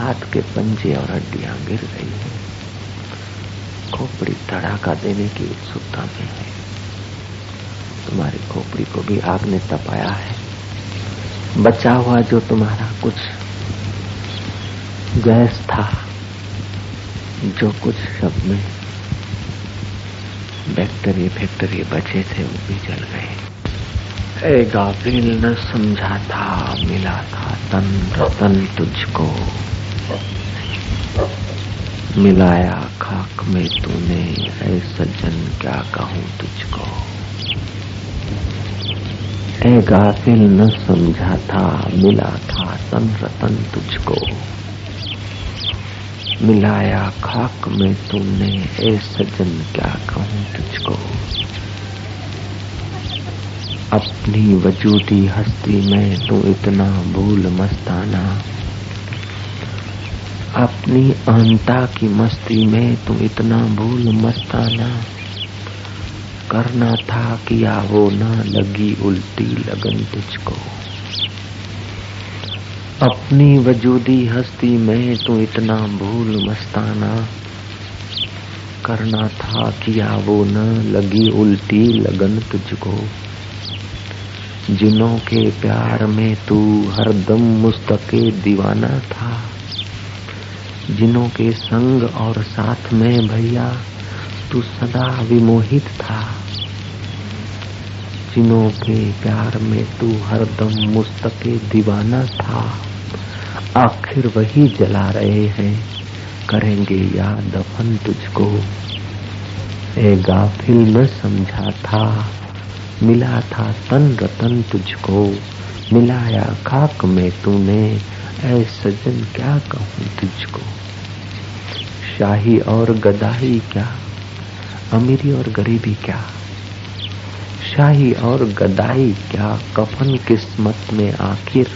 हाथ के पंजे और हड्डियाँ गिर रही है। खोपड़ी धड़ाका देने की उत्सुकता में है। तुम्हारी खोपड़ी को भी आग ने तपाया है। बचा हुआ जो तुम्हारा कुछ गैस था, जो कुछ सब में बैक्टीरिया फैक्टरी बचे थे, वो भी जल गए। गाफिल, न समझा था, मिला था तन रतन तुझको। मिलाया खाक में तूने, ऐ सज्जन क्या कहूँ तुझको? ए गाफिल न समझा था, मिला था तन रतन तुझको। मिलाया खाक में तूने ए सजन क्या कहूँ तुझको? अपनी वजूदी हस्ती में तू इतना भूल मस्ताना। अपनी अहंता की मस्ती में तू इतना भूल मस्ताना। करना था किया वो ना लगी उल्टी लगन तुझको। अपनी वजूदी हस्ती में तू इतना भूल मस्ताना। करना था किया वो न लगी उल्टी लगन तुझको। जिनों के प्यार में तू हरदम मुस्तके दीवाना था। जिनों के संग और साथ में भैया, तू सदा विमोहित था। जिनों के प्यार में तू हरदम मुस्तके दीवाना था। आखिर वही जला रहे हैं, करेंगे या दफन तुझको। ए गाफिल न समझा था, मिला था तन रतन तुझको। मिलाया खाक में तूने, ऐ सजन क्या कहूँ तुझको? शाही और गदाही क्या? अमीरी और गरीबी क्या? शाही और गदाई क्या कफन किस्मत में आखिर?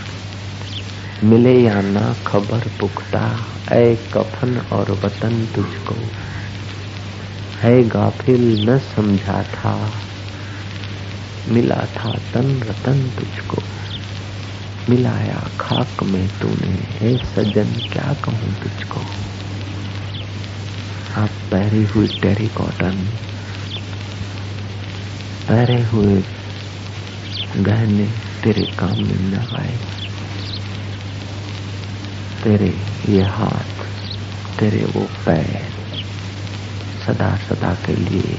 मिले या ना खबर पुख्ता, ऐ कफन और वतन तुझको। है गाफिल न समझा था, मिला था तन रतन तुझको। मिलाया खाक में तूने। हे सजन क्या कहूँ तुझको? आप पहरी हुई टेरी कॉटन, पहरे हुए गहने तेरे काम में न आए। तेरे ये हाथ, तेरे वो पैर सदा सदा के लिए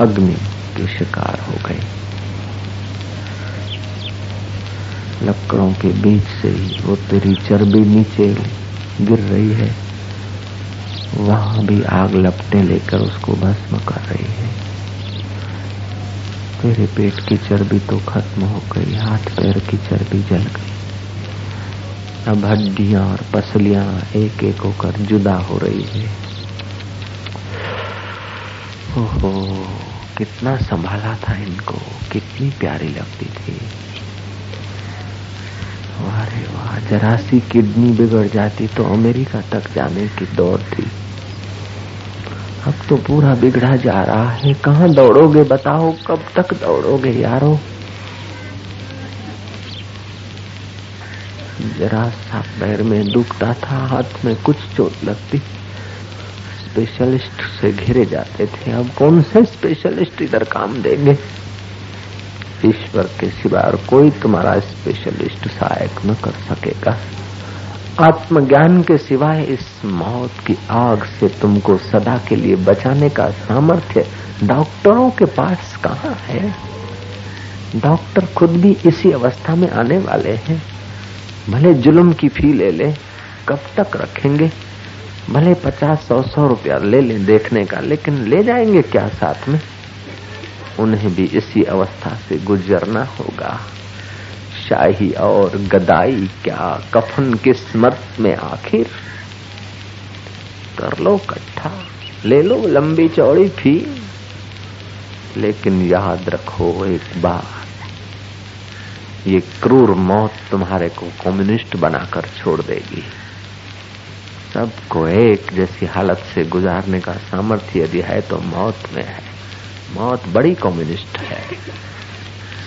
अग्नि के शिकार हो गए। लकड़ों के बीच से ही वो तेरी चर्बी नीचे गिर रही है। वहाँ भी आग लपटे लेकर उसको भस्म कर रही है। तेरे पेट की चर्बी तो खत्म हो गई, हाथ पैर की चर्बी जल गई। अब हड्डियाँ और पसलियाँ एक एक होकर जुदा हो रही है। ओहो, कितना संभाला था इनको, कितनी प्यारी लगती थी। वाह वाह, जरा सी किडनी बिगड़ जाती तो अमेरिका तक जाने की दौड़ थी। अब तो पूरा बिगड़ा जा रहा है। कहाँ दौड़ोगे बताओ? कब तक दौड़ोगे यारो? जरा सा पैर में दुखता था, हाथ में कुछ चोट लगती। स्पेशलिस्ट से घिरे जाते थे। अब कौन से स्पेशलिस्ट इधर काम देंगे? ईश्वर के सिवा और कोई तुम्हारा स्पेशलिस्ट सहायक न कर सकेगा। आत्मज्ञान के सिवाय इस मौत की आग से तुमको सदा के लिए बचाने का सामर्थ्य डॉक्टरों के पास कहाँ है? डॉक्टर खुद भी इसी अवस्था में आने वाले हैं। भले जुल्म की फ़ी ले ले, कब तक रखेंगे? भले पचास सौ सौ रुपया ले लें देखने का, लेकिन ले जाएँगे क्या साथ में? उन्हें भी इसी अवस्था से गुजरना होगा। शाही और गदाई, क्या कफन किस्मत में आखिर? कर लो कट्ठा, ले लो लंबी चौड़ी फ़ी लेकिन याद रखो एक बार ये क्रूर मौत तुम्हारे को कम्युनिस्ट बनाकर छोड़ देगी। सबको एक जैसी हालत से गुजारने का सामर्थ्य यदि है तो मौत में है। मौत बड़ी कम्युनिस्ट है।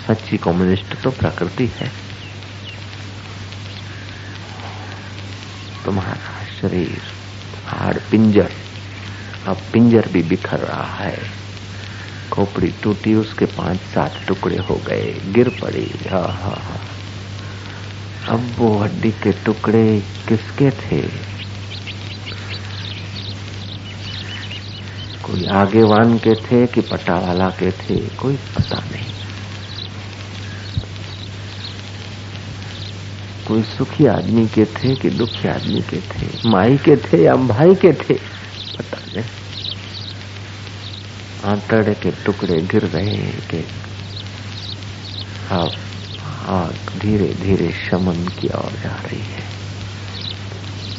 सच्ची कम्युनिस्ट तो प्रकृति है। तुम्हारा शरीर हाड़ पिंजर, अब पिंजर भी बिखर रहा है। खोपड़ी टूटी, उसके पाँच सात टुकड़े हो गए, गिर पड़ी। हा हा हा। अब वो हड्डी के टुकड़े किसके थे? कोई आगेवान के थे कि पटावाला के थे, कोई पता नहीं। कोई सुखी आदमी के थे कि दुखी आदमी के थे, माई के थे या भाई के थे, पता नहीं। आंतड़े के टुकड़े गिर रहे हैं के अब आग धीरे धीरे शमन की ओर जा रही है।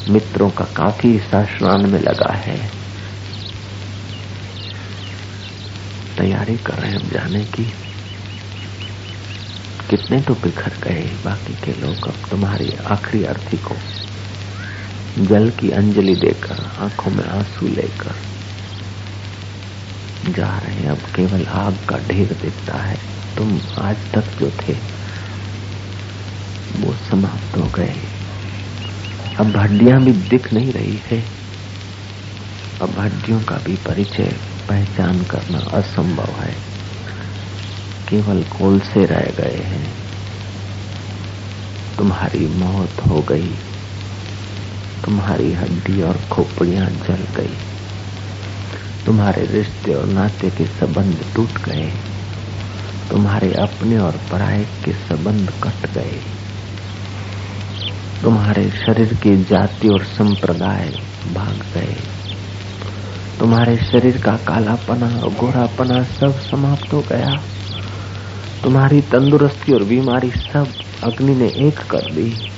मित्रों का काफ़ी हिस्सा स्नान में लगा है। तैयारी कर रहे हैं हम जाने की। कितने तो बिखर गए बाकी के लोग अब तुम्हारी आखिरी अर्थी को। जल की अंजलि देकर, आँखों में आँसू लेकर जा रहे हैं। अब केवल आग का ढेर दिखता है। तुम आज तक जो थे, वो समाप्त हो गए। अब हड्डियाँ भी दिख नहीं रही है। अब हड्डियों का भी परिचय पहचान करना असंभव है। केवल कोल से रह गए हैं। तुम्हारी मौत हो गई। तुम्हारी हड्डी और खोपड़ियाँ जल गई। तुम्हारे रिश्ते और नाते के संबंध टूट गए। तुम्हारे अपने और पराये के संबंध कट गए। तुम्हारे शरीर की जाति और संप्रदाय भाग गए। तुम्हारे शरीर का कालापना गोरापना सब समाप्त हो गया। तुम्हारी तंदुरुस्ती और बीमारी सब अग्नि ने एक कर दी।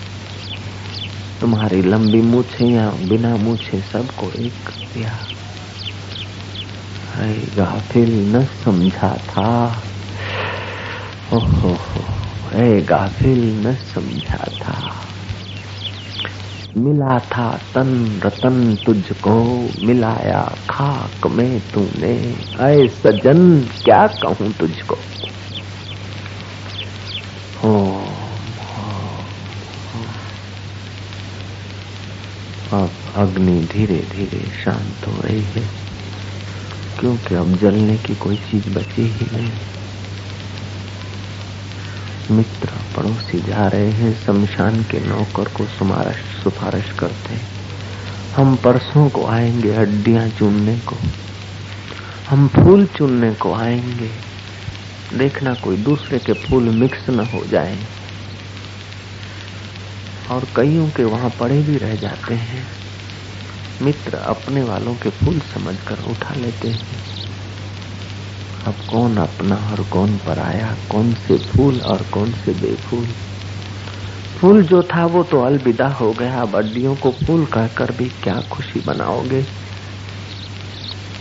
तुम्हारी लंबी मूछे या बिना मूछे सबको एक कर दिया। गाफिल, न समझा था। ओहो हो गाफिल, न समझा था। मिला था तन रतन तुझको मिलाया खाक में तूने। ऐ सजन, क्या कहूँ तुझको? हो। अब अग्नि धीरे धीरे शांत हो रही है, क्योंकि अब जलने की कोई चीज़ बची ही नहीं। मित्र पड़ोसी जा रहे हैं, शमशान के नौकर को सुमारश सिफारिश करते हैं। हम परसों को आएँगे हड्डियाँ चुनने को। हम फूल चुनने को आएँगे। देखना कोई दूसरे के फूल मिक्स न हो जाए। और कईयों के वहाँ पड़े भी रह जाते हैं। मित्र अपने वालों के फूल समझकर उठा लेते हैं। अब कौन अपना और कौन पराया? कौन से फूल और कौन से बेफूल? फूल जो था वो तो अलविदा हो गया। अब अड्डियों को फूल कहकर भी क्या खुशी बनाओगे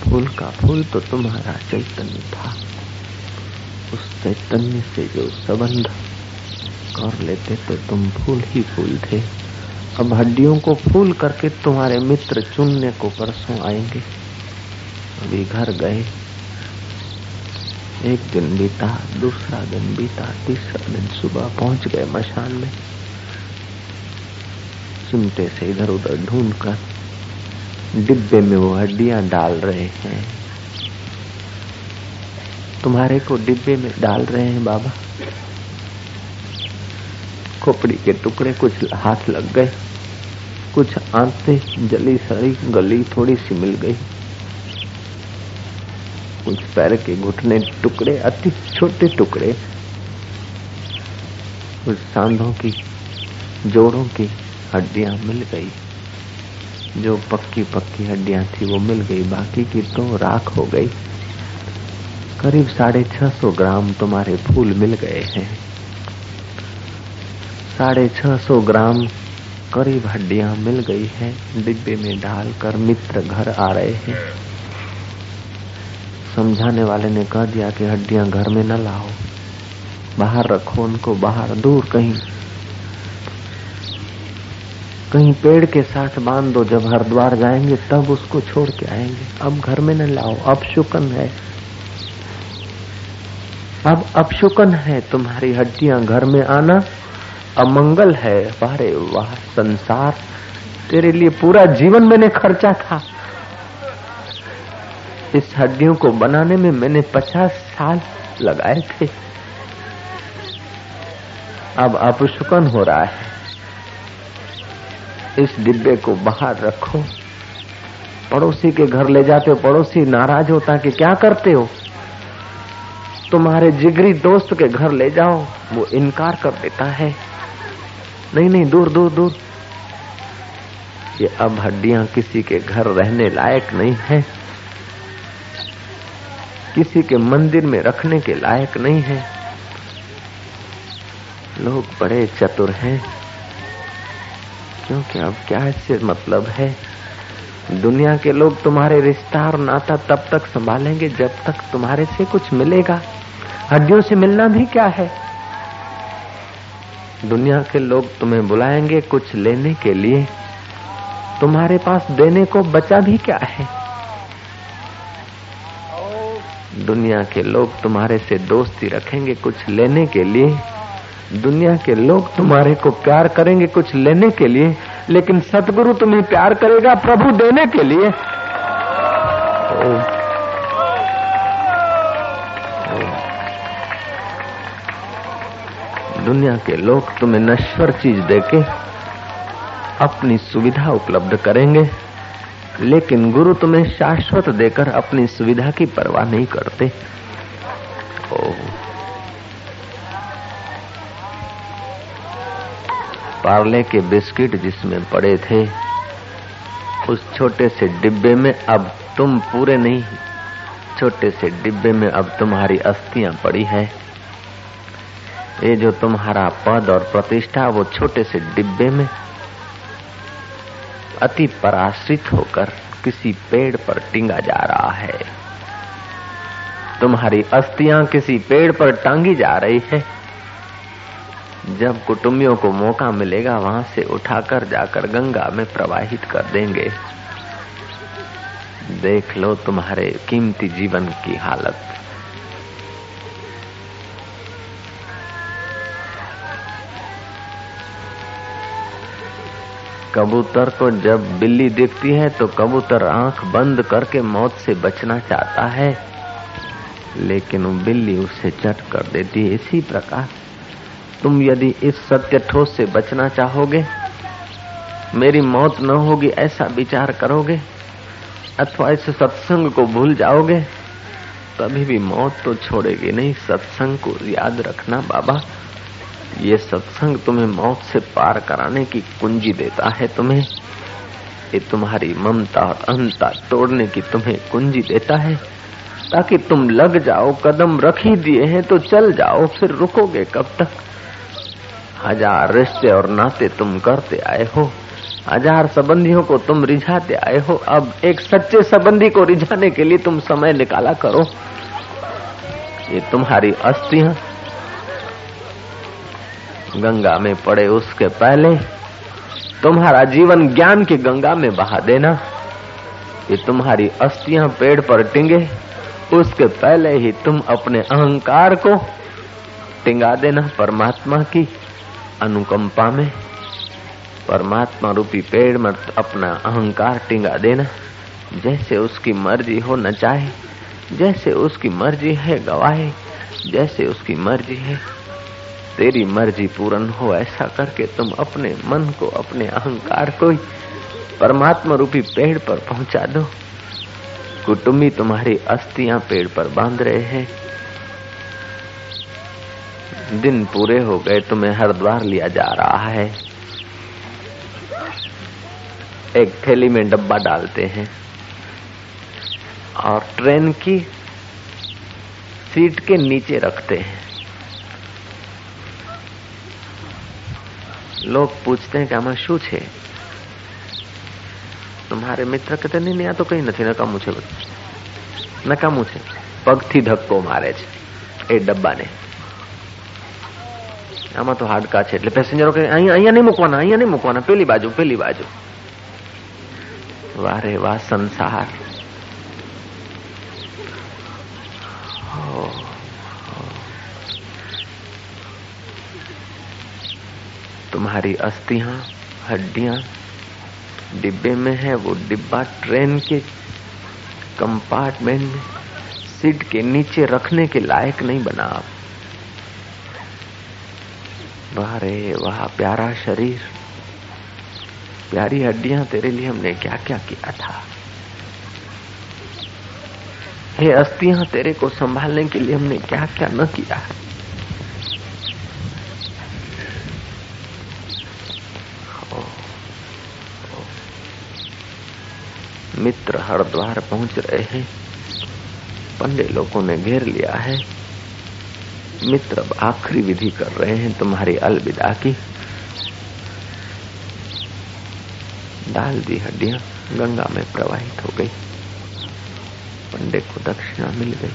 फूल का फूल तो तुम्हारा चैतन्य था। उस चैतन्य से जो संबंध कर लेते तो तुम फूल ही फूल थे। अब हड्डियों को फूल करके तुम्हारे मित्र चुनने को परसों आएँगे। अभी घर गए। एक दिन बीता, दूसरा दिन बीता, तीसरा दिन सुबह पहुँच गए मशान में। चिमटे से इधर उधर ढूंढ कर डिब्बे में वो हड्डियाँ डाल रहे हैं। तुम्हारे को डिब्बे में डाल रहे हैं, बाबा। खोपड़ी के टुकड़े कुछ हाथ लग गए, कुछ आंते जली सड़ी, गली थोड़ी सी मिल गई। कुछ पैर के घुटने टुकड़े, अति छोटे टुकड़े कुछ सांधों की, जोड़ों की हड्डियाँ मिल गई। जो पक्की पक्की हड्डियाँ थी, वो मिल गई। बाकी की तो राख हो गई। करीब साढ़े छह सौ ग्राम तुम्हारे फूल मिल गए हैं। साढ़े छह सौ ग्राम करीब हड्डियाँ मिल गई है। डिब्बे में डालकर मित्र घर आ रहे हैं। समझाने वाले ने कह दिया कि हड्डियाँ घर में न लाओ, बाहर रखो उनको, बाहर दूर कहीं। कहीं पेड़ के साथ बाँध दो जब हरिद्वार जाएँगे, तब उसको छोड़ के आएँगे। अब घर में न लाओ, अब शुकन है। अब अपशुकन है, तुम्हारी हड्डियाँ घर में आना अमंगल है वाह, संसार, तेरे लिए पूरा जीवन मैंने खर्चा था। इस हड्डियों को बनाने में मैंने पचास साल लगाए थे। अब अपशुकन हो रहा है। इस डिब्बे को बाहर रखो। पड़ोसी के घर ले जाते हो, पड़ोसी नाराज़ होता कि क्या करते हो? तुम्हारे जिगरी दोस्त के घर ले जाओ, वो इनकार कर देता है। नहीं नहीं, दूर दूर दूर। ये अब हड्डियाँ किसी के घर रहने लायक नहीं है। किसी के मंदिर में रखने के लायक नहीं है। लोग बड़े चतुर हैं। क्योंकि अब क्या इससे मतलब है? दुनिया के लोग तुम्हारे रिश्ता और नाता तब तक संभालेंगे जब तक तुम्हारे से कुछ मिलेगा। हड्डियों से मिलना भी क्या है? दुनिया के लोग तुम्हें बुलाएँगे कुछ लेने के लिए। तुम्हारे पास देने को बचा भी क्या है? दुनिया के लोग तुम्हारे से दोस्ती रखेंगे कुछ लेने के लिए। दुनिया के लोग तुम्हारे को प्यार करेंगे कुछ लेने के लिए, लेकिन सतगुरु तुम्हें प्यार करेगा प्रभु देने के लिए। दुनिया के लोग तुम्हें नश्वर चीज़ देके अपनी सुविधा उपलब्ध करेंगे। लेकिन गुरु तुम्हें शाश्वत देकर अपनी सुविधा की परवाह नहीं करते। ओ। पार्ले के बिस्किट जिसमें पड़े थे, उस छोटे से डिब्बे में अब तुम पूरे नहीं, छोटे से डिब्बे में अब तुम्हारी अस्थियाँ पड़ी है। ये जो तुम्हारा पद और प्रतिष्ठा, वो छोटे से डिब्बे में अति पराश्रित होकर किसी पेड़ पर टिंगा जा रहा है। तुम्हारी अस्थियाँ किसी पेड़ पर टांगी जा रही है। जब कुटुंबियों को मौका मिलेगा, वहाँ से उठाकर जाकर गंगा में प्रवाहित कर देंगे। देख लो तुम्हारे कीमती जीवन की हालत। कबूतर को जब बिल्ली दिखती है तो कबूतर आँख बंद करके मौत से बचना चाहता है। लेकिन वो बिल्ली उसे चट कर देती है। इसी प्रकार तुम यदि इस सत्य ठोस से बचना चाहोगे, मेरी मौत न होगी ऐसा विचार करोगे, अथवा इस सत्संग को भूल जाओगे, तभी भी मौत तो छोड़ेगी नहीं। सत्संग को याद रखना बाबा। ये सत्संग तुम्हें मौत से पार कराने की कुंजी देता है तुम्हें। ये तुम्हारी ममता और अहंता तोड़ने की तुम्हें कुंजी देता है। ताकि तुम लग जाओ, कदम रख ही दिए हैं तो चल जाओ, फिर रुकोगे कब तक? हज़ार रिश्ते और नाते तुम करते आए हो। हज़ार संबंधियों को तुम रिझाते आए हो। अब एक सच्चे संबंधी को रिझाने के लिए तुम समय निकाला करो। ये तुम्हारी अस्थियाँ गंगा में पड़े उसके पहले तुम्हारा जीवन ज्ञान की गंगा में बहा देना। ये तुम्हारी अस्थियाँ पेड़ पर टिंगे, उसके पहले ही तुम अपने अहंकार को टिंगा देना परमात्मा की अनुकंपा में। परमात्मा रूपी पेड़ में अपना अहंकार टिंगा देना, जैसे उसकी मर्ज़ी हो न चाहे, जैसे उसकी मर्ज़ी है गवाहे, जैसे उसकी मर्ज़ी है तेरी मर्ज़ी पूर्ण हो, ऐसा करके तुम अपने मन को, अपने अहंकार को ही परमात्मा रूपी पेड़ पर पहुँचा दो। कुटुंबी तुम्हारी अस्थियाँ पेड़ पर बाँध रहे हैं। दिन पूरे हो गए, तुम्हें हरिद्वार लिया जा रहा है। एक थैली में डब्बा डालते हैं। और ट्रेन की सीट के नीचे रखते हैं। लोग પૂછતે કે આમાં શું છે મારે મિત્ર કહેતા નહીં આ તો કઈ નથી નકામું છે બધું નકામું છે પગથી ધક્કો મારે છે એ ડબ્બાને આમાં તો હાડકા છે એટલે પેસેન્જરો કે અહીંયા અહીંયા નહીં મૂકવાના, અહીંયા નહીં મૂકવાના, પેલી બાજુ પેલી બાજુ। વારે વાહ સંસાર। तुम्हारी अस्थियाँ, हड्डियाँ, डिब्बे में है वो डिब्बा ट्रेन के कंपार्टमेंट में, सीट के नीचे रखने के लायक नहीं बना आप। वाह रे वाह, प्यारा शरीर। प्यारी हड्डियाँ तेरे लिए हमने क्या क्या किया था? हे अस्थियाँ तेरे को संभालने के लिए हमने क्या क्या न किया? मित्र हरिद्वार पहुँच रहे हैं। पंडे लोगों ने घेर लिया है। मित्र अब आखिरी विधि कर रहे हैं तुम्हारी अलविदा की। डाल दी हड्डियाँ, गंगा में प्रवाहित हो गई। पंडे को दक्षिणा मिल गई।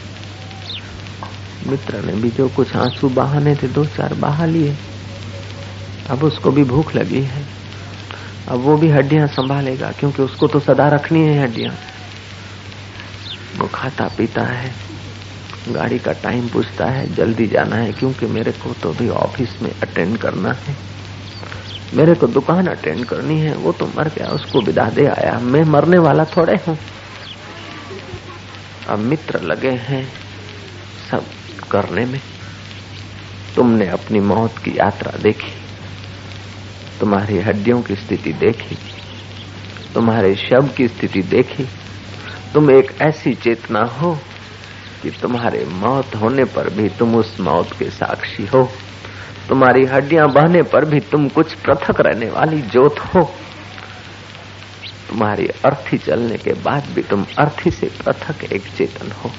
मित्र ने भी जो कुछ आँसू बहाने थे, दो चार बहा लिए। अब उसको भी भूख लगी है। अब वो भी हड्डियाँ संभालेगा, क्योंकि उसको तो सदा रखनी है हड्डियाँ। वो खाता पीता है, गाड़ी का टाइम पूछता है, जल्दी जाना है, क्योंकि मेरे को तो भी ऑफ़िस में अटेंड करना है। मेरे को दुकान अटेंड करनी है, वो तो मर गया, उसको विदा दे आया। मैं मरने वाला थोड़े हूँ। अब मित्र लगे हैं सब करने में। तुमने अपनी मौत की यात्रा देखी। तुम्हारी हड्डियों की स्थिति देखी, तुम्हारे शव की स्थिति देखी, तुम एक ऐसी चेतना हो कि तुम्हारे मौत होने पर भी तुम उस मौत के साक्षी हो। तुम्हारी हड्डियाँ बहने पर भी तुम कुछ पृथक रहने वाली ज्योत हो। तुम्हारी अर्थी चलने के बाद भी तुम अर्थी से पृथक एक चेतन हो।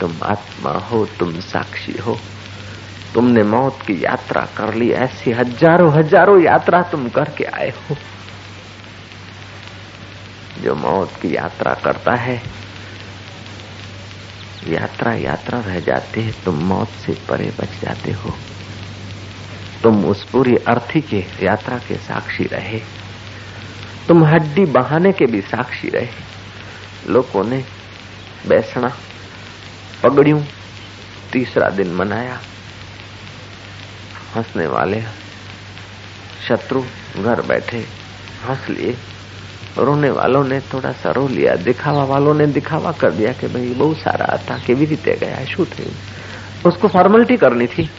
तुम आत्मा हो, तुम साक्षी हो। तुमने मौत की यात्रा कर ली, ऐसी हज़ारों हज़ारों यात्रा तुम करके आए हो। जो मौत की यात्रा करता है, यात्रा यात्रा रह जाती है, तुम मौत से परे बच जाते हो। तुम उस पूरी अर्थी के यात्रा के साक्षी रहे। तुम हड्डी बहाने के भी साक्षी रहे। लोगों ने बैसना, पगड़ियों, तीसरा दिन मनाया। हंसने वाले शत्रु घर बैठे हंस लिए रोने वालों ने थोड़ा सा रो लिया दिखावा वालों ने दिखावा कर दिया कि भाई बहुत सारा था कि रीते गया शू थे उसको फॉर्मेलिटी करनी थी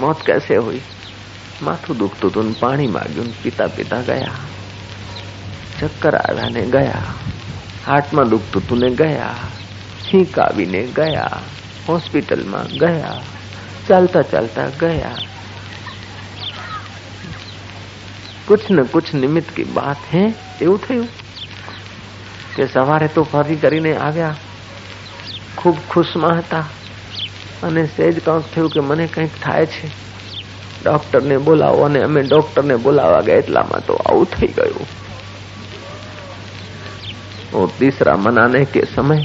मौत कैसे हुई માથું દુખતું હતું પાણી માગ્યું પીતા પીતા ગયા ચક્કર આવ્યા ને ગયા હાર્ટમાં દુખતું હતું ને ગયા છીંક આવીને ગયા હોસ્પિટલમાં ગયા ચાલતા ચાલતા ગયા कुछ न कुछ નિમિત્ત की बात है એવું થયું કે સવારે તો ફરી કરીને આવ્યા ખૂબ ખુશમાં હતા અને સેજ કંઈક થયું કે મને કંઈક થાય છે ડોક્ટરને બોલાવો અને અમે ડોક્ટરને બોલાવા ગયા એટલામાં તો આવું થઈ ગયું और तीसरा मनाने के समय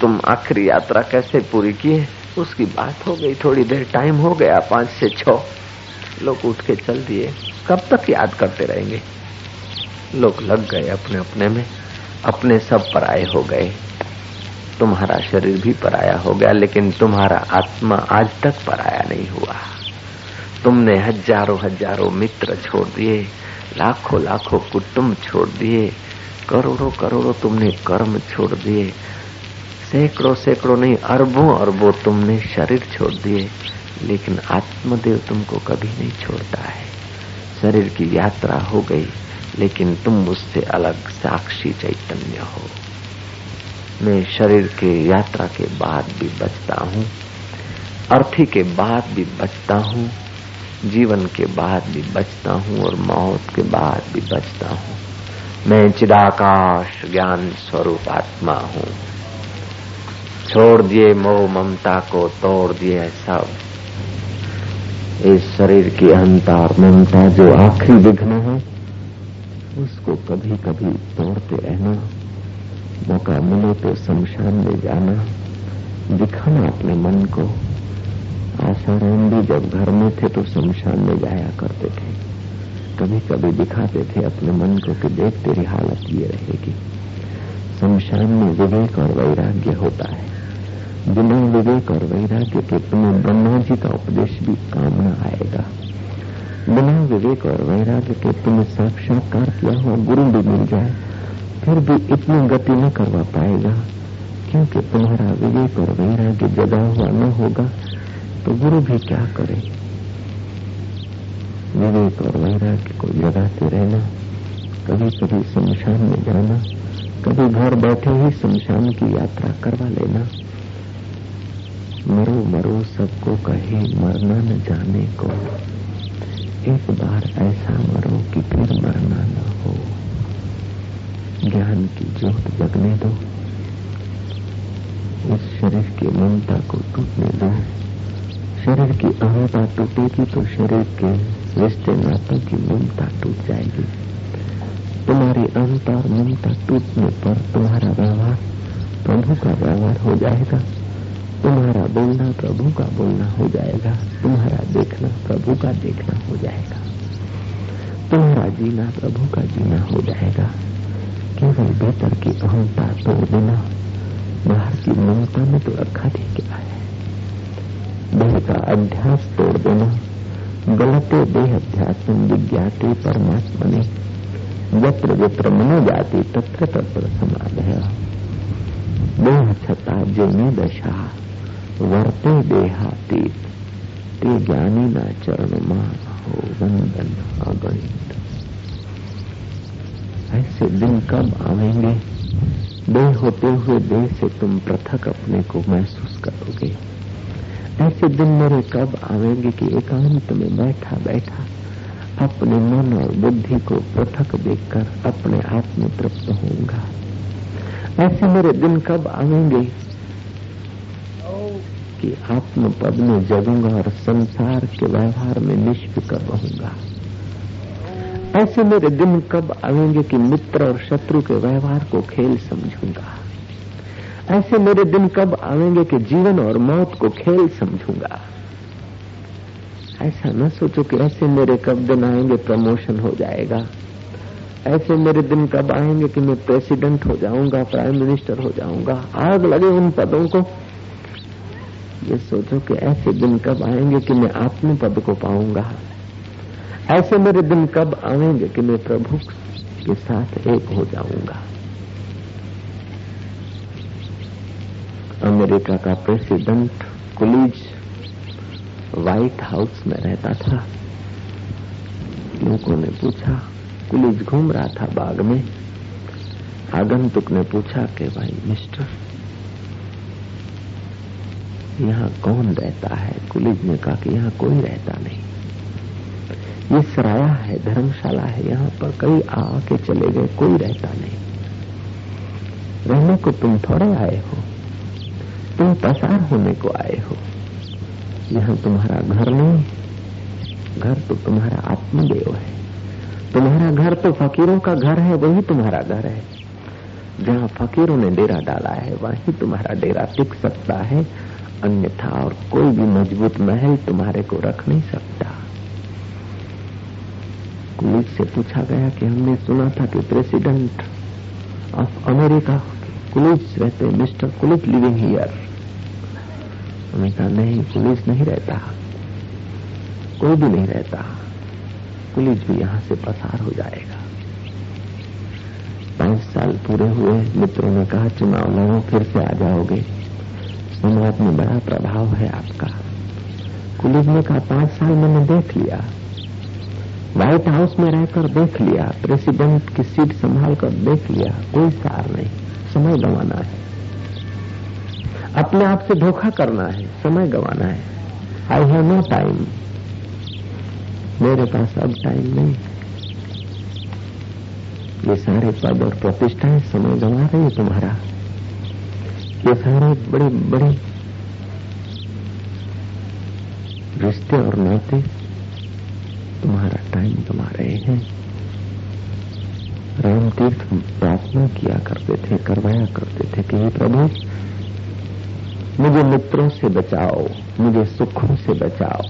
तुम आखिरी यात्रा कैसे पूरी किए उसकी बात हो गई, थोड़ी देर टाइम हो गया, पाँच से छ लोग उठ के चल दिए। कब तक याद करते रहेंगे? लोग लग गए अपने अपने में, अपने सब पराये हो गए। तुम्हारा शरीर भी पराया हो गया, लेकिन तुम्हारा आत्मा आज तक पराया नहीं हुआ। तुमने हज़ारों हज़ारों मित्र छोड़ दिए, लाखों लाखों कुटुंब छोड़ दिए, करोड़ों करोड़ों तुमने कर्म छोड़ दिए सैकड़ों सैकड़ों नहीं, अरबों अरबों तुमने शरीर छोड़ दिए, लेकिन आत्मदेव तुमको कभी नहीं छोड़ता है। शरीर की यात्रा हो गई, लेकिन तुम उससे अलग साक्षी चैतन्य हो। मैं शरीर के यात्रा के बाद भी बचता हूँ, अर्थी के बाद भी बचता हूँ, जीवन के बाद भी बचता हूँ और मौत के बाद भी बचता हूँ। मैं चिदाकाश ज्ञान स्वरूप आत्मा हूँ। छोड़ दिए मोह ममता को, तोड़ दिए सब। इस शरीर की अहंकार ममता जो आखिरी विघ्न है, उसको कभी कभी तोड़ते रहना, मौका मिले तो शमशान में जाना, दिखाना अपने मन को। आसाराम भी जब घर में थे तो शमशान में जाया करते थे। कभी कभी दिखाते थे अपने मन को कि देख तेरी हालत ये रहेगी। शमशान में विवेक और वैराग्य होता है। बिना विवेक और वैराग्य के तुम्हें ब्रह्मा जी का उपदेश भी काम न आएगा। बिना विवेक और वैराग्य के तुम्हें साक्षात्कार किया हुआ गुरु भी मिल जाए, फिर भी इतनी गति न करवा पाएगा। क्योंकि तुम्हारा विवेक और वैराग्य जगा हुआ न होगा तो गुरु भी क्या करे? विवेक और वैराग्य को जगाते रहना कभी कभी शमशान में जाना, कभी घर बैठे ही शमशान की यात्रा करवा लेना। मरो मरो सबको कहे, मरना न जाने को। एक बार ऐसा मरो कि फिर मरना न हो। ज्ञान की ज्योत जगने दो। इस शरीर की ममता को टूटने दो। शरीर की अहमता टूटेगी तो शरीर के रिश्ते नातों की ममता टूट जाएगी। तुम्हारी अहंता और ममता टूटने पर तुम्हारा व्यवहार, प्रभु का व्यवहार हो जाएगा। तुम्हारा बोलना प्रभु का बोलना हो जाएगा। तुम्हारा देखना प्रभु का देखना हो जाएगा। तुम्हारा जीना प्रभु का जीना हो जाएगा। केवल भीतर की अहंता तोड़ देना। बाहर की ममता में तो रखा थी क्या है देह का अध्यास तोड़ देना। गलते देह अध्यास विज्ञाते परमात्मा ने यत्र यत्र मनो जाती तत्र तत्र समाधय। देह छता जेने दशा। वर्ते देहातीत। ते ज्ञानी ना चरण मा हो, वंदन अगणित। ऐसे दिन कब आवेंगे? देह होते हुए देह से तुम पृथक अपने को महसूस करोगे। ऐसे दिन मेरे कब आवेंगे कि एकांत में बैठा बैठा अपने मन और बुद्धि को पृथक देखकर अपने आप में तृप्त होऊँगा। ऐसे मेरे दिन कब आएँगे कि आत्म पद में जगूँगा और संसार के व्यवहार में निष्फिकर रहूँगा। ऐसे मेरे दिन कब आएँगे कि मित्र और शत्रु के व्यवहार को खेल समझूँगा? ऐसे मेरे दिन कब आएँगे कि जीवन और मौत को खेल समझूँगा? ऐसा न सोचो कि ऐसे मेरे कब दिन आएँगे, प्रमोशन हो जाएगा। ऐसे मेरे दिन कब आएँगे कि मैं प्रेसिडेंट हो जाऊँगा, प्राइम मिनिस्टर हो जाऊँगा। आग लगे उन पदों को ये सोचो कि ऐसे दिन कब आएँगे कि मैं आत्म पद को पाऊँगा। ऐसे मेरे दिन कब आएँगे कि मैं प्रभु के साथ एक हो जाऊँगा। अमेरिका का प्रेसिडेंट कुलीज व्हाइट हाउस में रहता था। लोगों ने पूछा, कुलीज घूम रहा था बाग में? आगंतुक ने पूछा कि, भाई, मिस्टर यहाँ कौन रहता है? पुलिस ने कहा कि यहाँ कोई रहता नहीं। ये सराया है, धर्मशाला है, यहाँ पर कई आके चले गए, कोई रहता नहीं। रहने को तुम थोड़े आए हो। तुम पसार होने को आए हो। यहाँ तुम्हारा घर नहीं घर तो तुम्हारा आत्मदेव है। तुम्हारा घर तो फकीरों का घर है, वही तुम्हारा घर है। जहाँ फकीरों ने डेरा डाला है, वही तुम्हारा डेरा टिक सकता है। अन्यथा और कोई भी मज़बूत महल तुम्हारे को रख नहीं सकता। पुलिस से पूछा गया कि हमने सुना था कि प्रेसिडेंट ऑफ़ अमेरिका कुलिस रहते मिस्टर कुलिस लिविंग हियर। उन्होंने कहा, नहीं, पुलिस नहीं रहता। कोई भी नहीं रहता। पुलिस भी यहाँ से पसार हो जाएगा। पाँच साल पूरे हुए, मित्रों ने कहा, चुनाव लड़ो, फिर से आ जाओगे। समाज में बड़ा प्रभाव है आपका। पुलिस ने कहा पाँच साल मैंने देख लिया। व्हाइट हाउस में रहकर देख लिया। प्रेसिडेंट की सीट संभाल कर देख लिया। कोई सार नहीं। समय गंवाना है। अपने आप से धोखा करना है। समय गंवाना है। आई हैव नो टाइम मेरे पास अब टाइम नहीं। ये सारे पद और प्रतिष्ठाएँ समय गंवा रही है तुम्हारा। ये सारे बड़े बड़े रिश्ते और नाते तुम्हारा टाइम गंवा रहे हैं। राम तीर्थ प्रार्थना किया करते थे, करवाया करते थे कि प्रभु, मुझे मित्रों से बचाओ, मुझे सुखों से बचाओ।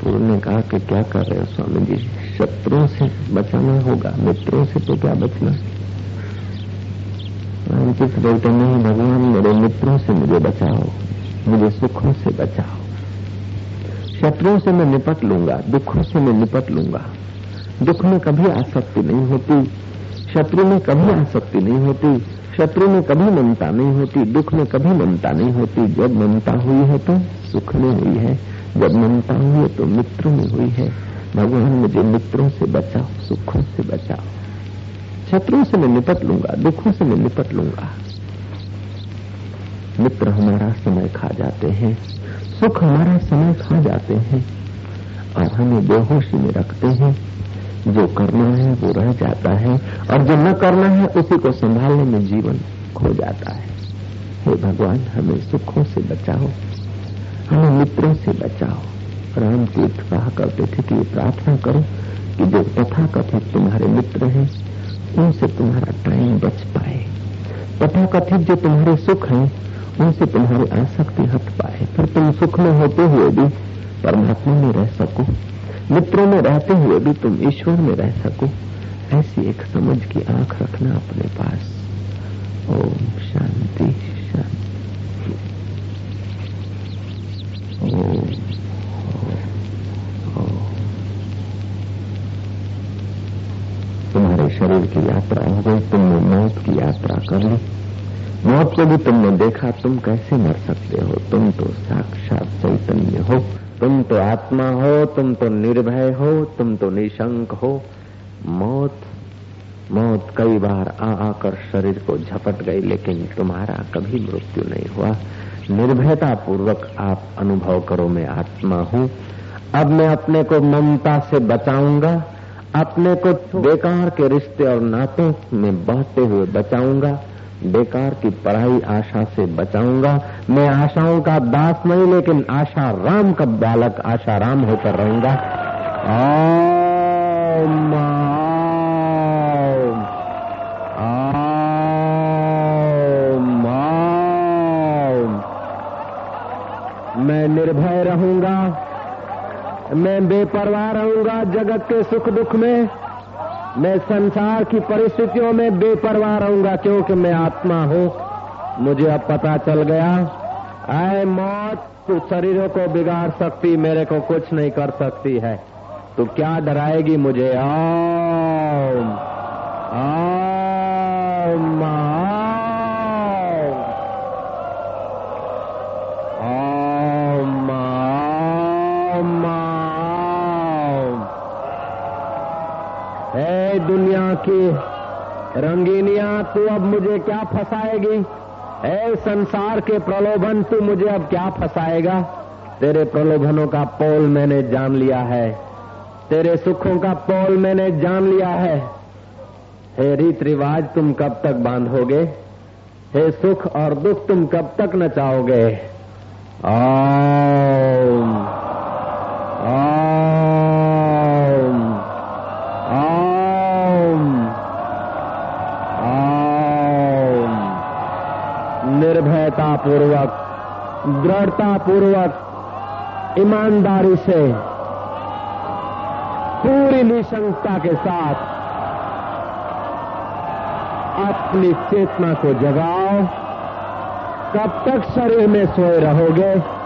तो उन्होंने कहा कि क्या कर रहे हो, स्वामी जी? शत्रुओं से बचाना होगा, मित्रों से तो क्या बचना? रामकृष्ण बोलते नहीं भगवान मेरे मित्रों से मुझे बचाओ, मुझे सुखों से बचाओ। शत्रुओं से मैं निपट लूँगा, दुखों से मैं निपट लूँगा। दुख में कभी आसक्ति नहीं होती, शत्रु में कभी आसक्ति नहीं होती, शत्रु में कभी ममता नहीं होती, दुख में कभी ममता नहीं होती। जब ममता हुई है तो सुख में हुई है, जब ममता हुई है तो मित्रों में हुई है। भगवान मुझे मित्रों से बचाओ, सुखों से बचाओ। शत्रुओं से मैं निपट लूँगा, दुखों से मैं निपट लूँगा। मित्र हमारा समय खा जाते हैं, सुख हमारा समय खा जाते हैं, और हमें बेहोशी में रखते हैं। जो करना है वो रह जाता है, और जो न करना है उसी को संभालने में जीवन खो जाता है। हे भगवान, हमें सुखों से बचाओ, हमें मित्रों से बचाओ। राम तीर्थ कहा करते थे कि प्रार्थना करो कि जो तथा कथित तुम्हारे मित्र हैं उनसे तुम्हारा टाइम बच पाए। तथा कथित जो तुम्हारे सुख हैं, उनसे तुम्हारी आसक्ति हट पाए। फिर तुम सुख में होते हुए भी परमात्मा में रह सको। मित्रों में रहते हुए भी तुम ईश्वर में रह सको। ऐसी एक समझ की आँख रखना अपने पास। ओम शांति शांति। ओम। तुम्हारे शरीर की यात्रा हो गई, तुमने मौत की यात्रा कर ली। मौत को भी तुमने देखा, तुम कैसे मर सकते हो? तुम तो साक्षात चैतन्य हो, तुम तो आत्मा हो, तुम तो निर्भय हो, तुम तो निशंक हो। मौत मौत कई बार आ आकर शरीर को झपट गई, लेकिन तुम्हारा कभी मृत्यु नहीं हुआ। निर्भयता पूर्वक आप अनुभव करो, मैं आत्मा हूँ। अब मैं अपने को ममता से बचाऊँगा। अपने को बेकार के रिश्ते और नातों में बहते हुए बचाऊँगा। बेकार की पढ़ाई आशा से बचाऊँगा। मैं आशाओं का दास नहीं, लेकिन आशा राम का बालक, आशा राम होकर रहूँगा। मैं निर्भय रहूँगा मैं बेपरवाह रहूँगा जगत के सुख दुख में। मैं संसार की परिस्थितियों में बेपरवाह रहूँगा क्योंकि मैं आत्मा हूँ। मुझे अब पता चल गया, आए मौत, तू शरीरों को बिगाड़ सकती, मेरे को कुछ नहीं कर सकती है। तो क्या डराएगी मुझे? ओम। ओम। की रंगीनिया, तू अब मुझे क्या फंसाएगी? ऐ संसार के प्रलोभन, तू मुझे अब क्या फंसाएगा? तेरे प्रलोभनों का पोल मैंने जान लिया है। तेरे सुखों का पोल मैंने जान लिया है। हे रीत रिवाज तुम कब तक बांधोगे? हे सुख और दुख, तुम कब तक नचाओगे? निर्भयता पूर्वक दृढ़ता पूर्वक ईमानदारी से, पूरी निशंकता के साथ अपनी चेतना को जगाओ। कब तक शरीर में सोए रहोगे?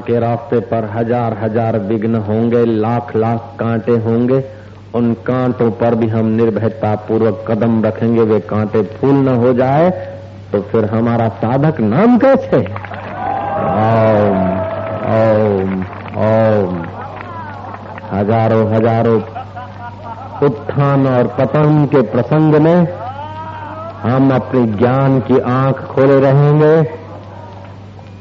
के रास्ते पर हज़ार हज़ार विघ्न होंगे, लाख लाख कांटे होंगे। उन कांटों पर भी हम निर्भयता पूर्वक कदम रखेंगे, वे कांटे फूल न हो जाए तो फिर हमारा साधक नाम कैसे? ओम ओम ओम। हज़ारों हज़ारों उत्थान और पतन के प्रसंग में हम अपने ज्ञान की आँख खोले रहेंगे।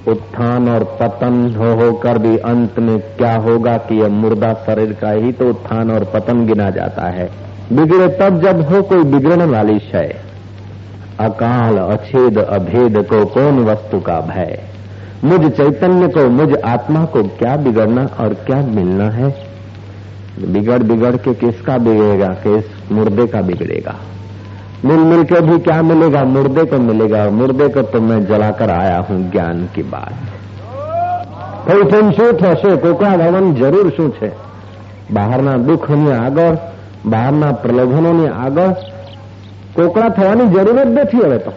उत्थान और पतन हो होकर भी अंत में क्या होगा कि यह मुर्दा शरीर का ही तो उत्थान और पतन गिना जाता है। बिगड़े तब जब हो कोई बिगड़ने वाली शय अकाल, अछेद, अभेद को कौन वस्तु का भय? मुझ चैतन्य को, मुझ आत्मा को क्या बिगड़ना और क्या मिलना है? बिगड़ बिगड़ के किसका बिगड़ेगा? किस मुर्दे का बिगड़ेगा? मिल मिल के भी क्या मिलेगा मुर्दे को मिलेगा और मुर्दे को तो मैं जलाकर आया हूं ज्ञान की बात કઈ શું શું થશે કોકડા ભવન જરૂર શું છે બહારના દુઃખની આગળ બહારના પ્રલોભનોની આગળ કોકડા થવાની જરૂર જ નથી હવે તો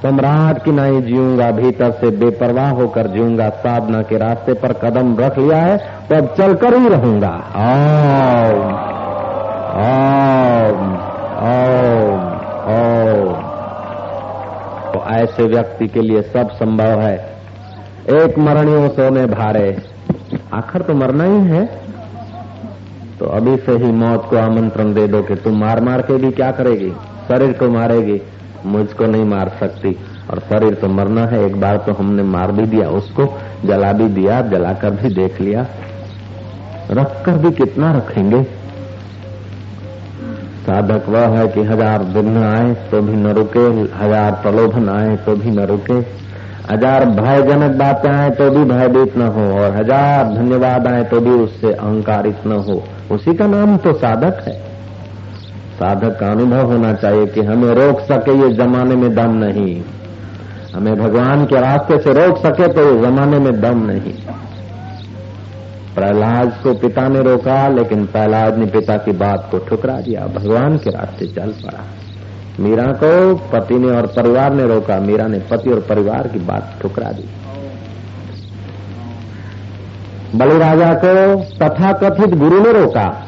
सम्राट की नहीं जीऊंगा भीतर से बेपरवाह होकर जीऊंगा साधना के रास्ते पर कदम रख लिया है तो अब चलकर ही रहूंगा ओम ओम ओम। तो ऐसे व्यक्ति के लिए सब संभव है। एक मरणियों सोने भारे। आखिर तो मरना ही है। तो अभी से ही मौत को आमंत्रण दे दो कि तुम मार मार के भी क्या करेगी? शरीर को मारेगी। मुझको नहीं मार सकती। और शरीर तो मरना है। एक बार तो हमने मार भी दिया, उसको जला भी दिया, जलाकर भी देख लिया। रखकर भी कितना रखेंगे? साधक वह है कि हज़ार दिन आए तो भी न रुके, हज़ार प्रलोभन आए तो भी न रुके। हज़ार भयजनक बातें आए तो भी भयभीत न हो, और हज़ार धन्यवाद आए तो भी उससे अहंकारित न हो। उसी का नाम तो साधक है। साधक का अनुभव होना चाहिए कि हमें रोक सके ये जमाने में दम नहीं। हमें भगवान के रास्ते से रोक सके तो ये जमाने में दम नहीं। प्रहलाद को पिता ने रोका, लेकिन प्रहलाद ने पिता की बात को ठुकरा दिया। भगवान के रास्ते चल पड़ा। मीरा को पति ने और परिवार ने रोका। मीरा ने पति और परिवार की बात ठुकरा दी। बलि राजा को तथा कथित गुरु ने रोका।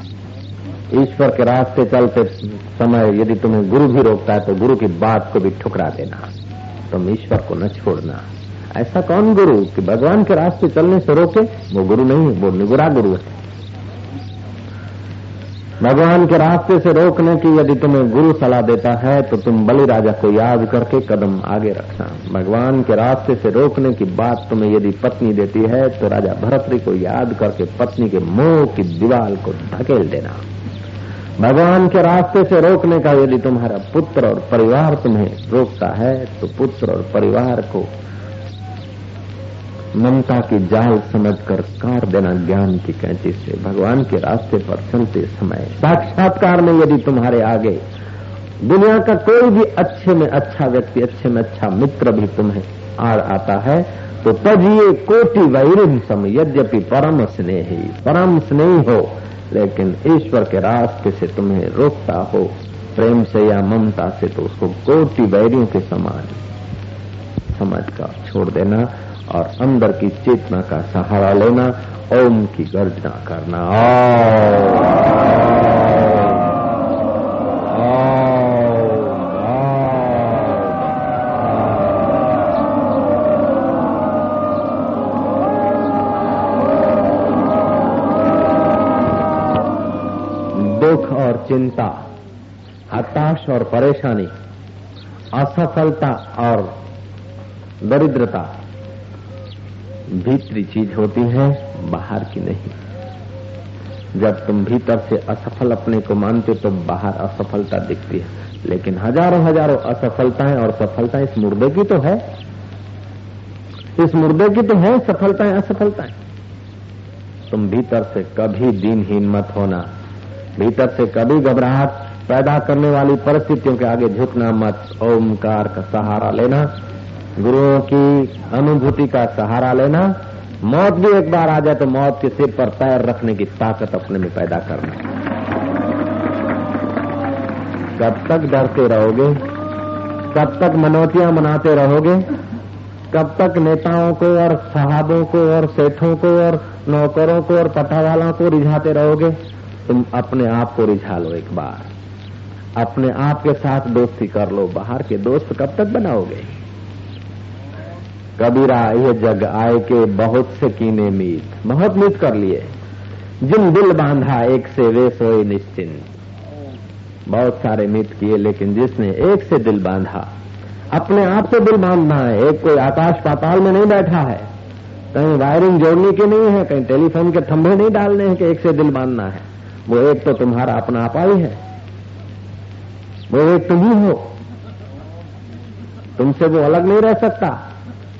ईश्वर के रास्ते चलते समय यदि तुम्हें गुरु भी रोकता है तो गुरु की बात को भी ठुकरा देना। तुम ईश्वर को न छोड़ना। ऐसा कौन गुरु? कि भगवान के रास्ते चलने से रोके, वो गुरु नहीं है, वो निगुरा गुरु है। भगवान के रास्ते से रोकने की यदि तुम्हें गुरु सलाह देता है तो तुम बलि राजा को याद करके कदम आगे रखना। भगवान के रास्ते से रोकने की बात तुम्हें यदि पत्नी देती है तो राजा भरतरी को याद करके पत्नी के मोह की दीवार को धकेल देना। भगवान के रास्ते से रोकने का यदि तुम्हारा पुत्र और परिवार तुम्हें रोकता है तो पुत्र और परिवार को ममता की जाल समझकर कार देना ज्ञान की कैंची से, भगवान के रास्ते पर चलते समय, साक्षात्कार में यदि तुम्हारे आगे दुनिया का कोई भी अच्छे में अच्छा व्यक्ति, अच्छे में अच्छा मित्र भी तुम्हें आड़ आता है तो तजिए कोटि वैरिम सम, यद्यपि परम स्नेही परम स्नेही हो, लेकिन ईश्वर के रास्ते से तुम्हें रोकता हो, प्रेम से या ममता से तो उसको कोटि वैरियों के समान समझ कर छोड़ देना। और अंदर की चेतना का सहारा लेना, ओम की गर्जना करना। दुख और चिंता, हताश और परेशानी, असफलता और दरिद्रता भीतरी चीज़ होती है, बाहर की नहीं। जब तुम भीतर से असफल अपने को मानते तो बाहर असफलता दिखती है। लेकिन हज़ारों हज़ारों असफलताएँ और सफलताएँ इस मुर्दे की तो है। इस मुर्दे की तो है सफलताएँ, असफलताएँ। तुम भीतर से कभी दिनहीन मत होना। भीतर से कभी घबराहट पैदा करने वाली परिस्थितियों के आगे झुकना मत। ओमकार का सहारा लेना। गुरुओं की अनुभूति का सहारा लेना। मौत भी एक बार आ जाए तो मौत के सिर पर पैर रखने की ताकत अपने में पैदा करना। कब तक डरते रहोगे? कब तक मनोतियाँ मनाते रहोगे? कब तक नेताओं को और साहबों को और सेठों को और नौकरों को और पटावालों को रिझाते रहोगे? तुम अपने आप को रिझा लो एक बार। अपने आप के साथ दोस्ती कर लो। बाहर के दोस्त कब तक बनाओगे? कबीरा ये जग आए के बहुत से कीने मीत। बहुत मीत कर लिए। जिन दिल बांधा, एक से वे सोए निश्चिंत बहुत सारे मित किए, लेकिन जिसने एक से दिल बांधा, अपने आप से दिल बांधना है। एक कोई आकाश पाताल में नहीं बैठा है। कहीं वायरिंग जोड़ने की नहीं है, कहीं टेलीफोन के थंभे नहीं डालने हैं कि एक से दिल बांधना है। वो एक तो तुम्हारा अपना आपा ही है। वो एक तुम ही हो। तुमसे वो अलग नहीं रह सकता।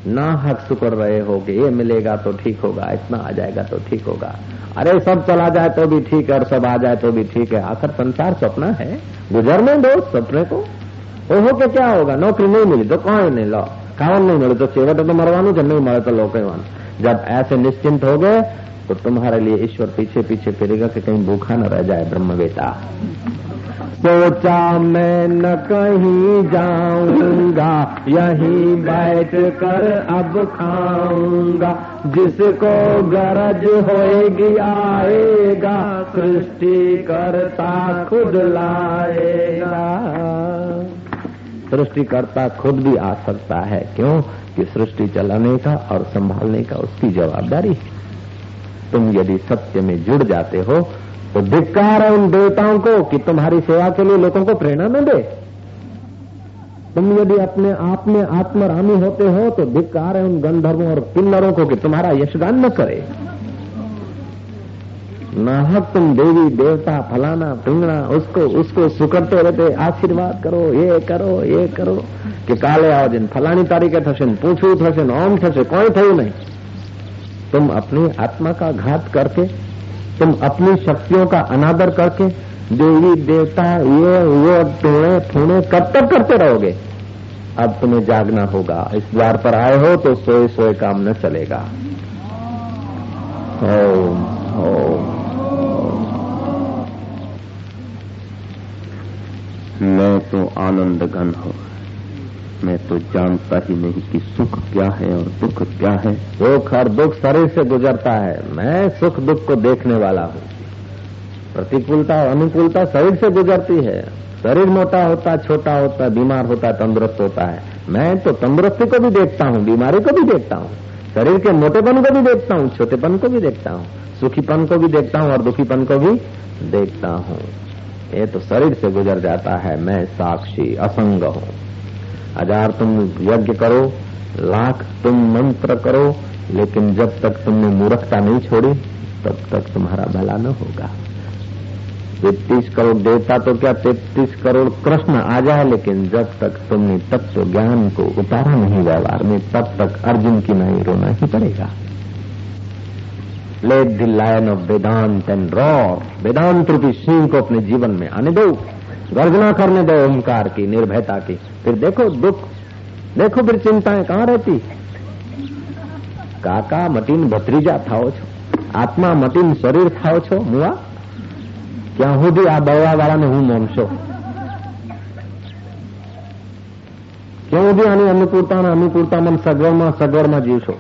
ना हक शुक्र रहे हो कि ये मिलेगा तो ठीक होगा, इतना आ जाएगा तो ठीक होगा। अरे सब चला जाए तो भी ठीक है और सब आ जाए तो भी ठीक है। आखिर संसार सपना है गुजरने दो सपने को। हो के क्या होगा, नौकरी नहीं मिली तो कौन नहीं लो खावन नहीं मिले तो चेवट तो मरवानू जब नहीं मरे तो लोग जब ऐसे निश्चिंत हो गए तो तुम्हारे लिए ईश्वर पीछे पीछे फिरेगा कि कहीं भूखा न रह जाए ब्रह्म बेटा सोचा मैं न कहीं जाऊँगा, यहीं बैठ कर अब खाऊँगा। जिसको गरज होएगी आएगा, सृष्टि करता खुद लाएगा। सृष्टिकर्ता खुद भी आ सकता है, क्यों? कि सृष्टि चलाने का और संभालने का उसकी जवाबदारी तुम यदि सत्य में जुड़ जाते हो तो धिक्कार है उन देवताओं को कि तुम्हारी सेवा के लिए लोगों को प्रेरणा न दे तुम यदि अपने आप में आत्मरामी होते हो तो धिक्कार है उन गंधर्वों और किन्नरों को कि तुम्हारा यशगान न करे नाहक तुम देवी देवता फलाना पिंगना उसको उसको सुकरते रहते आशीर्वाद करो ये करो ये करो कि काले आओ जिन फलानी तारीखे થશે પૂછવું થશે ઓમ થશે કોઈ થયું नहीं तुम अपनी आत्मा का घात करके तुम अपनी शक्तियों का अनादर करके देवी, देवता, ये, वो टोड़े फूणे कब तक करते रहोगे? अब तुम्हें जागना होगा। इस द्वार पर आए हो तो सोए सोए काम न चलेगा। ओम ओम। मैं तो आनंद घन हूँ। मैं तो जानता ही नहीं कि सुख क्या है और दुख क्या है। सुख और दुख शरीर से गुजरता है। मैं सुख दुख को देखने वाला हूँ। प्रतिकूलता और अनुकूलता शरीर से गुजरती है। शरीर मोटा होता, छोटा होता, बीमार होता, तंदुरुस्त होता है। मैं तो तंदुरुस्ती को भी देखता हूँ, बीमारी को भी देखता हूँ। शरीर के मोटेपन को भी देखता हूँ, छोटेपन को भी देखता हूँ, सुखीपन को भी देखता हूँ और दुखीपन को भी देखता हूँ। ये तो शरीर से गुजर जाता है। मैं साक्षी, असंग हूँ। हज़ार तुम यज्ञ करो, लाख तुम मंत्र करो, लेकिन जब तक तुमने मूर्खता नहीं छोड़ी, तब तक तुम्हारा भला न होगा। तैतीस करोड़ देवता तो क्या तैतीस करोड़ कृष्ण आ जाए, लेकिन जब तक तुमने तत्व ज्ञान को उतारा नहीं व्यवहार में, तब तक अर्जुन की नहीं रोना ही पड़ेगा। Let the lion of Vedant and raw Vedant रूपी सिंह को अपने जीवन में आने दो। गर्जना करने दो, ओंकार की, निर्भयता की। फिर देखो दुख देखो फिर चिंताएं कहां रहती કાકા મટીન ભત્રીજા થાઓ છો આત્મા મટીન શરીર થાઓ છો મુઆ ક્યાં સુધી આ બળવા વાળાને હું મોમશો ક્યાં સુધી આની અનુકૂળતા અનુકૂળતા મન સગવડમાં સગવડમાં જીવશો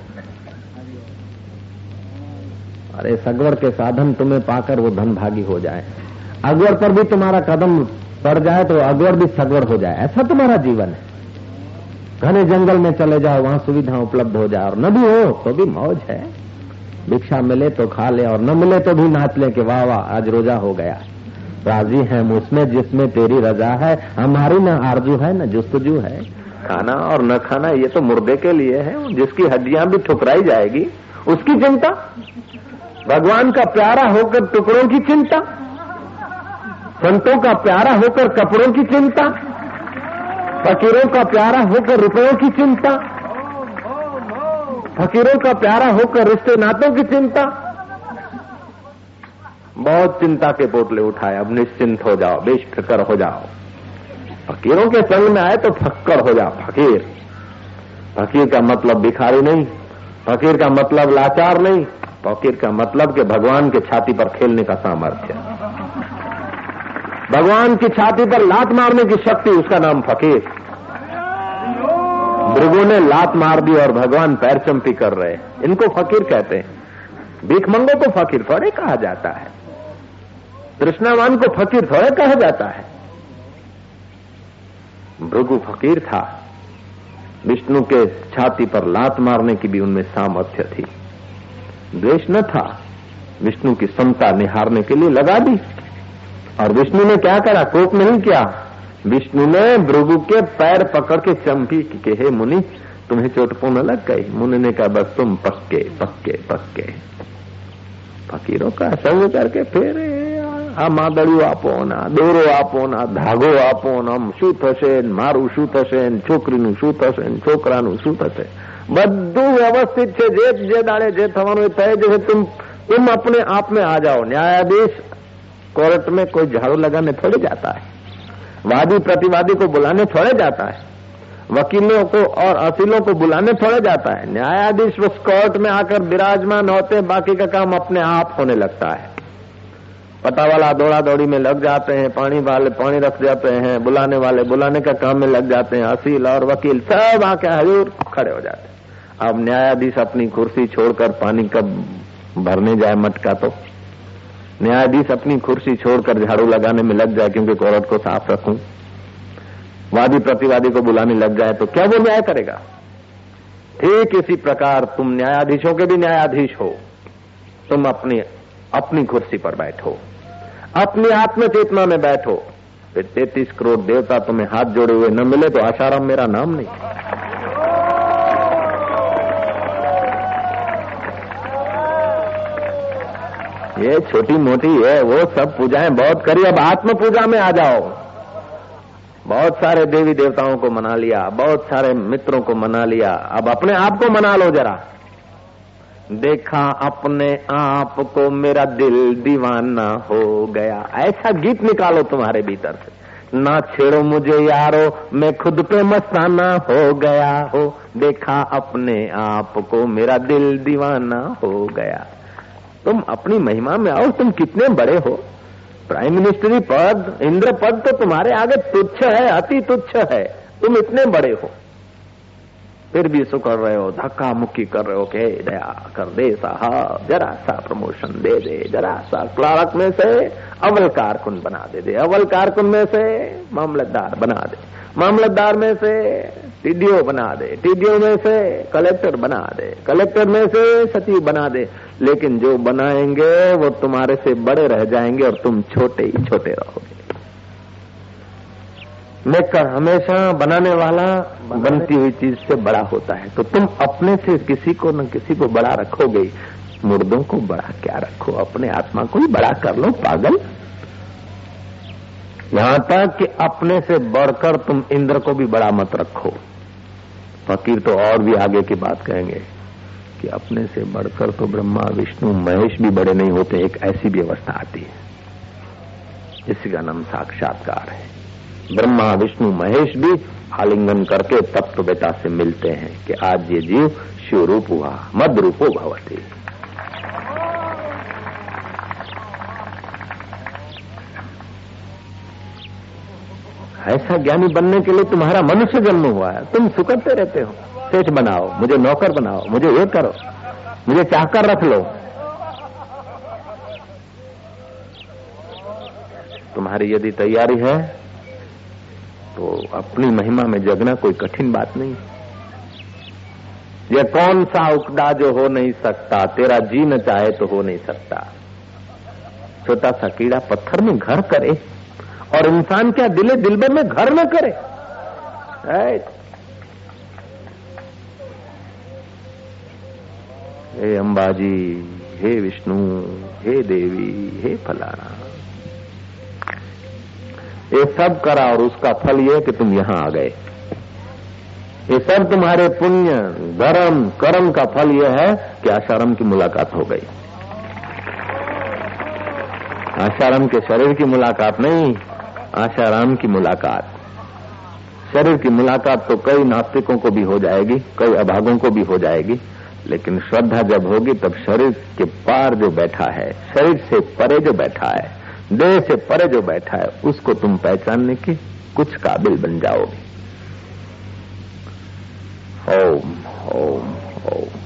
अरे सगवड़ के साधन तुम्हें पाकर वो धन भागी हो जाए अगवड़ पर भी तुम्हारा कदम पड़ जाए तो अगवड़ भी सगवड़ हो जाए। ऐसा तुम्हारा जीवन है। घने जंगल में चले जाओ, वहाँ सुविधा उपलब्ध हो जाए और न भी हो तो भी मौज है। भिक्षा मिले तो खा ले और न मिले तो भी नाच ले कि वाह वाह, आज रोजा हो गया। राज़ी है उसमें जिसमें तेरी रजा है। हमारी न आरज़ू है, न जुस्तजू है। खाना और न खाना, ये तो मुर्दे के लिए है। जिसकी हड्डियाँ भी ठुकराई जाएगी, उसकी चिंता? भगवान का प्यारा होकर टुकड़ों की चिंता? संतों का प्यारा होकर कपड़ों की चिंता, फकीरों का प्यारा होकर रुपयों की चिंता, फकीरों का प्यारा होकर रिश्ते नातों की चिंता। बहुत चिंता के पोटले उठाए, अब निश्चिंत हो जाओ बेशफिक्र हो जाओ। फकीरों के संग में आए तो फक्कर हो जाओ, फकीर। फकीर का मतलब भिखारी नहीं, फकीर का मतलब लाचार नहीं, फकीर का मतलब के भगवान के छाती पर खेलने का सामर्थ्य। भगवान की छाती पर लात मारने की शक्ति, उसका नाम फकीर। भृगु ने लात मार दी और भगवान पैर चंपी कर रहे इनको फकीर कहते हैं। भीखमंगों को फकीर थोड़े कहा जाता है। कृष्णावान को फकीर थोड़े कहा जाता है। भृगु फकीर था। विष्णु के छाती पर लात मारने की भी उनमें सामर्थ्य थी। द्वेष न था। विष्णु की समता निहारने के लिए लगा दी। और विष्णु ने क्या करा कोप नहीं किया विष्णु ने भृगु के पैर पकड़ के चंपी के हे मुनि तुम्हें चोट पुन लग गई मुनि ने कहा बस तुम पक्के पक्के पक्के फकीरों का संग करके फिर આ માદળિયું આપો ને આ દોરો આપો ને આ ધાગો આપો ને આમ શું થશે મારું શું થશે છોકરીનું શું થશે છોકરાનું શું થશે બધું વ્યવસ્થિત છે જે જે દાડે જે થવાનું એ થઈ જશે तुम तुम अपने आप में आ जाओ न्यायाधीश कोर्ट में कोई झाड़ू लगाने थोड़े जाता है। वादी प्रतिवादी को बुलाने थोड़े जाता है। वकीलों को और असीलों को बुलाने थोड़े जाता है। न्यायाधीश उस कोर्ट में आकर विराजमान होते, बाकी का काम अपने आप होने लगता है। पता वाला दौड़ा दौड़ी में लग जाते हैं, पानी वाले पानी रख जाते हैं, बुलाने वाले बुलाने का काम में लग जाते हैं, असील और वकील सब आके हजूर खड़े हो जाते हैं। अब न्यायाधीश अपनी कुर्सी छोड़कर पानी कब भरने जाए मटका तो? न्यायाधीश अपनी कुर्सी छोड़कर झाड़ू लगाने में लग जाए, क्योंकि कोर्ट को साफ़ रखूँ। वादी प्रतिवादी को बुलाने लग जाए तो क्या वो न्याय करेगा? ठीक इसी प्रकार तुम न्यायाधीशों के भी न्यायाधीश हो। तुम अपनी अपनी कुर्सी पर बैठो। अपनी आत्म चेतना में बैठो। फिर तैतीस करोड़ देवता तुम्हें हाथ जोड़े हुए न मिले तो आशाराम मेरा नाम नहीं। ये छोटी मोटी है, वो सब पूजाएँ बहुत करी। अब आत्म पूजा में आ जाओ। बहुत सारे देवी देवताओं को मना लिया, बहुत सारे मित्रों को मना लिया। अब अपने आप को मना लो जरा। देखा अपने आप को मेरा दिल दीवाना हो गया। ऐसा गीत निकालो तुम्हारे भीतर से। ना छेड़ो मुझे यारो, मैं खुद पे मस्ताना हो गया हो। देखा अपने आप को मेरा दिल दीवाना हो गया। तुम अपनी महिमा में आओ, तुम कितने बड़े हो। प्राइम मिनिस्टरी पद, इंद्र पद तो तुम्हारे आगे तुच्छ है, अति तुच्छ है। तुम इतने बड़े हो। फिर भी सु कर रहे हो, धक्का मुक्की कर रहे हो, के दया कर दे साहब, जरा सा प्रमोशन दे दे, जरा सा क्लार्क में से अवल कारकुन बना दे दे, अवल कारकुन में से मामलतदार बना दे, मामलतदार में से टीडीओ बना दे, टीडीओ में से कलेक्टर बना दे, कलेक्टर में से सचिव बना दे, लेकिन जो बनाएँगे वो तुम्हारे से बड़े रह जाएँगे और तुम छोटे ही छोटे रहोगे। मेकर हमेशा बनाने वाला बनती हुई चीज़ से बड़ा होता है। तो तुम अपने से किसी को न किसी को बड़ा रखोगे। मुर्दों को बड़ा क्या रखो? अपने आत्मा को ही बड़ा कर लो पागल। यहाँ तक कि अपने से बढ़कर तुम इंद्र को भी बड़ा मत रखो। फकीर तो और भी आगे की बात कहेंगे कि अपने से बढ़कर तो ब्रह्मा विष्णु महेश भी बड़े नहीं होते। एक ऐसी भी अवस्था आती है इसी का नाम साक्षात्कार है। ब्रह्मा, विष्णु, महेश भी आलिंगन करके तत्व तो बेटा से मिलते हैं कि आज ये जीव शिव रूप हुआ मद रूपो भवती। ऐसा ज्ञानी बनने के लिए तुम्हारा मनुष्य जन्म हुआ है। तुम सुकड़ते रहते हो। सेठ बनाओ, मुझे नौकर बनाओ, मुझे ये करो, मुझे चाहकर रख लो। तुम्हारी यदि तैयारी है तो अपनी महिमा में जगना कोई कठिन बात नहीं। ये कौन सा उकदा जो हो नहीं सकता? तेरा जी न चाहे तो हो नहीं सकता। छोटा सा कीड़ा पत्थर में घर करे और इंसान क्या दिले दिलबर में घर न करे? हे अंबाजी, हे विष्णु, हे देवी, हे फलाना। ये सब करा और उसका फल यह कि तुम यहाँ आ गए। ये सब तुम्हारे पुण्य, धर्म, कर्म का फल यह है कि आशारम की मुलाकात हो गई। आशारम के शरीर की मुलाकात नहीं, आशाराम की मुलाकात। शरीर की मुलाकात तो कई नास्तिकों को भी हो जाएगी, कई अभागों को भी हो जाएगी, लेकिन श्रद्धा जब होगी तब शरीर के पार जो बैठा है, शरीर से परे जो बैठा है देह से परे जो बैठा है, उसको तुम पहचानने के कुछ काबिल बन जाओगे। ओम ओम ओम।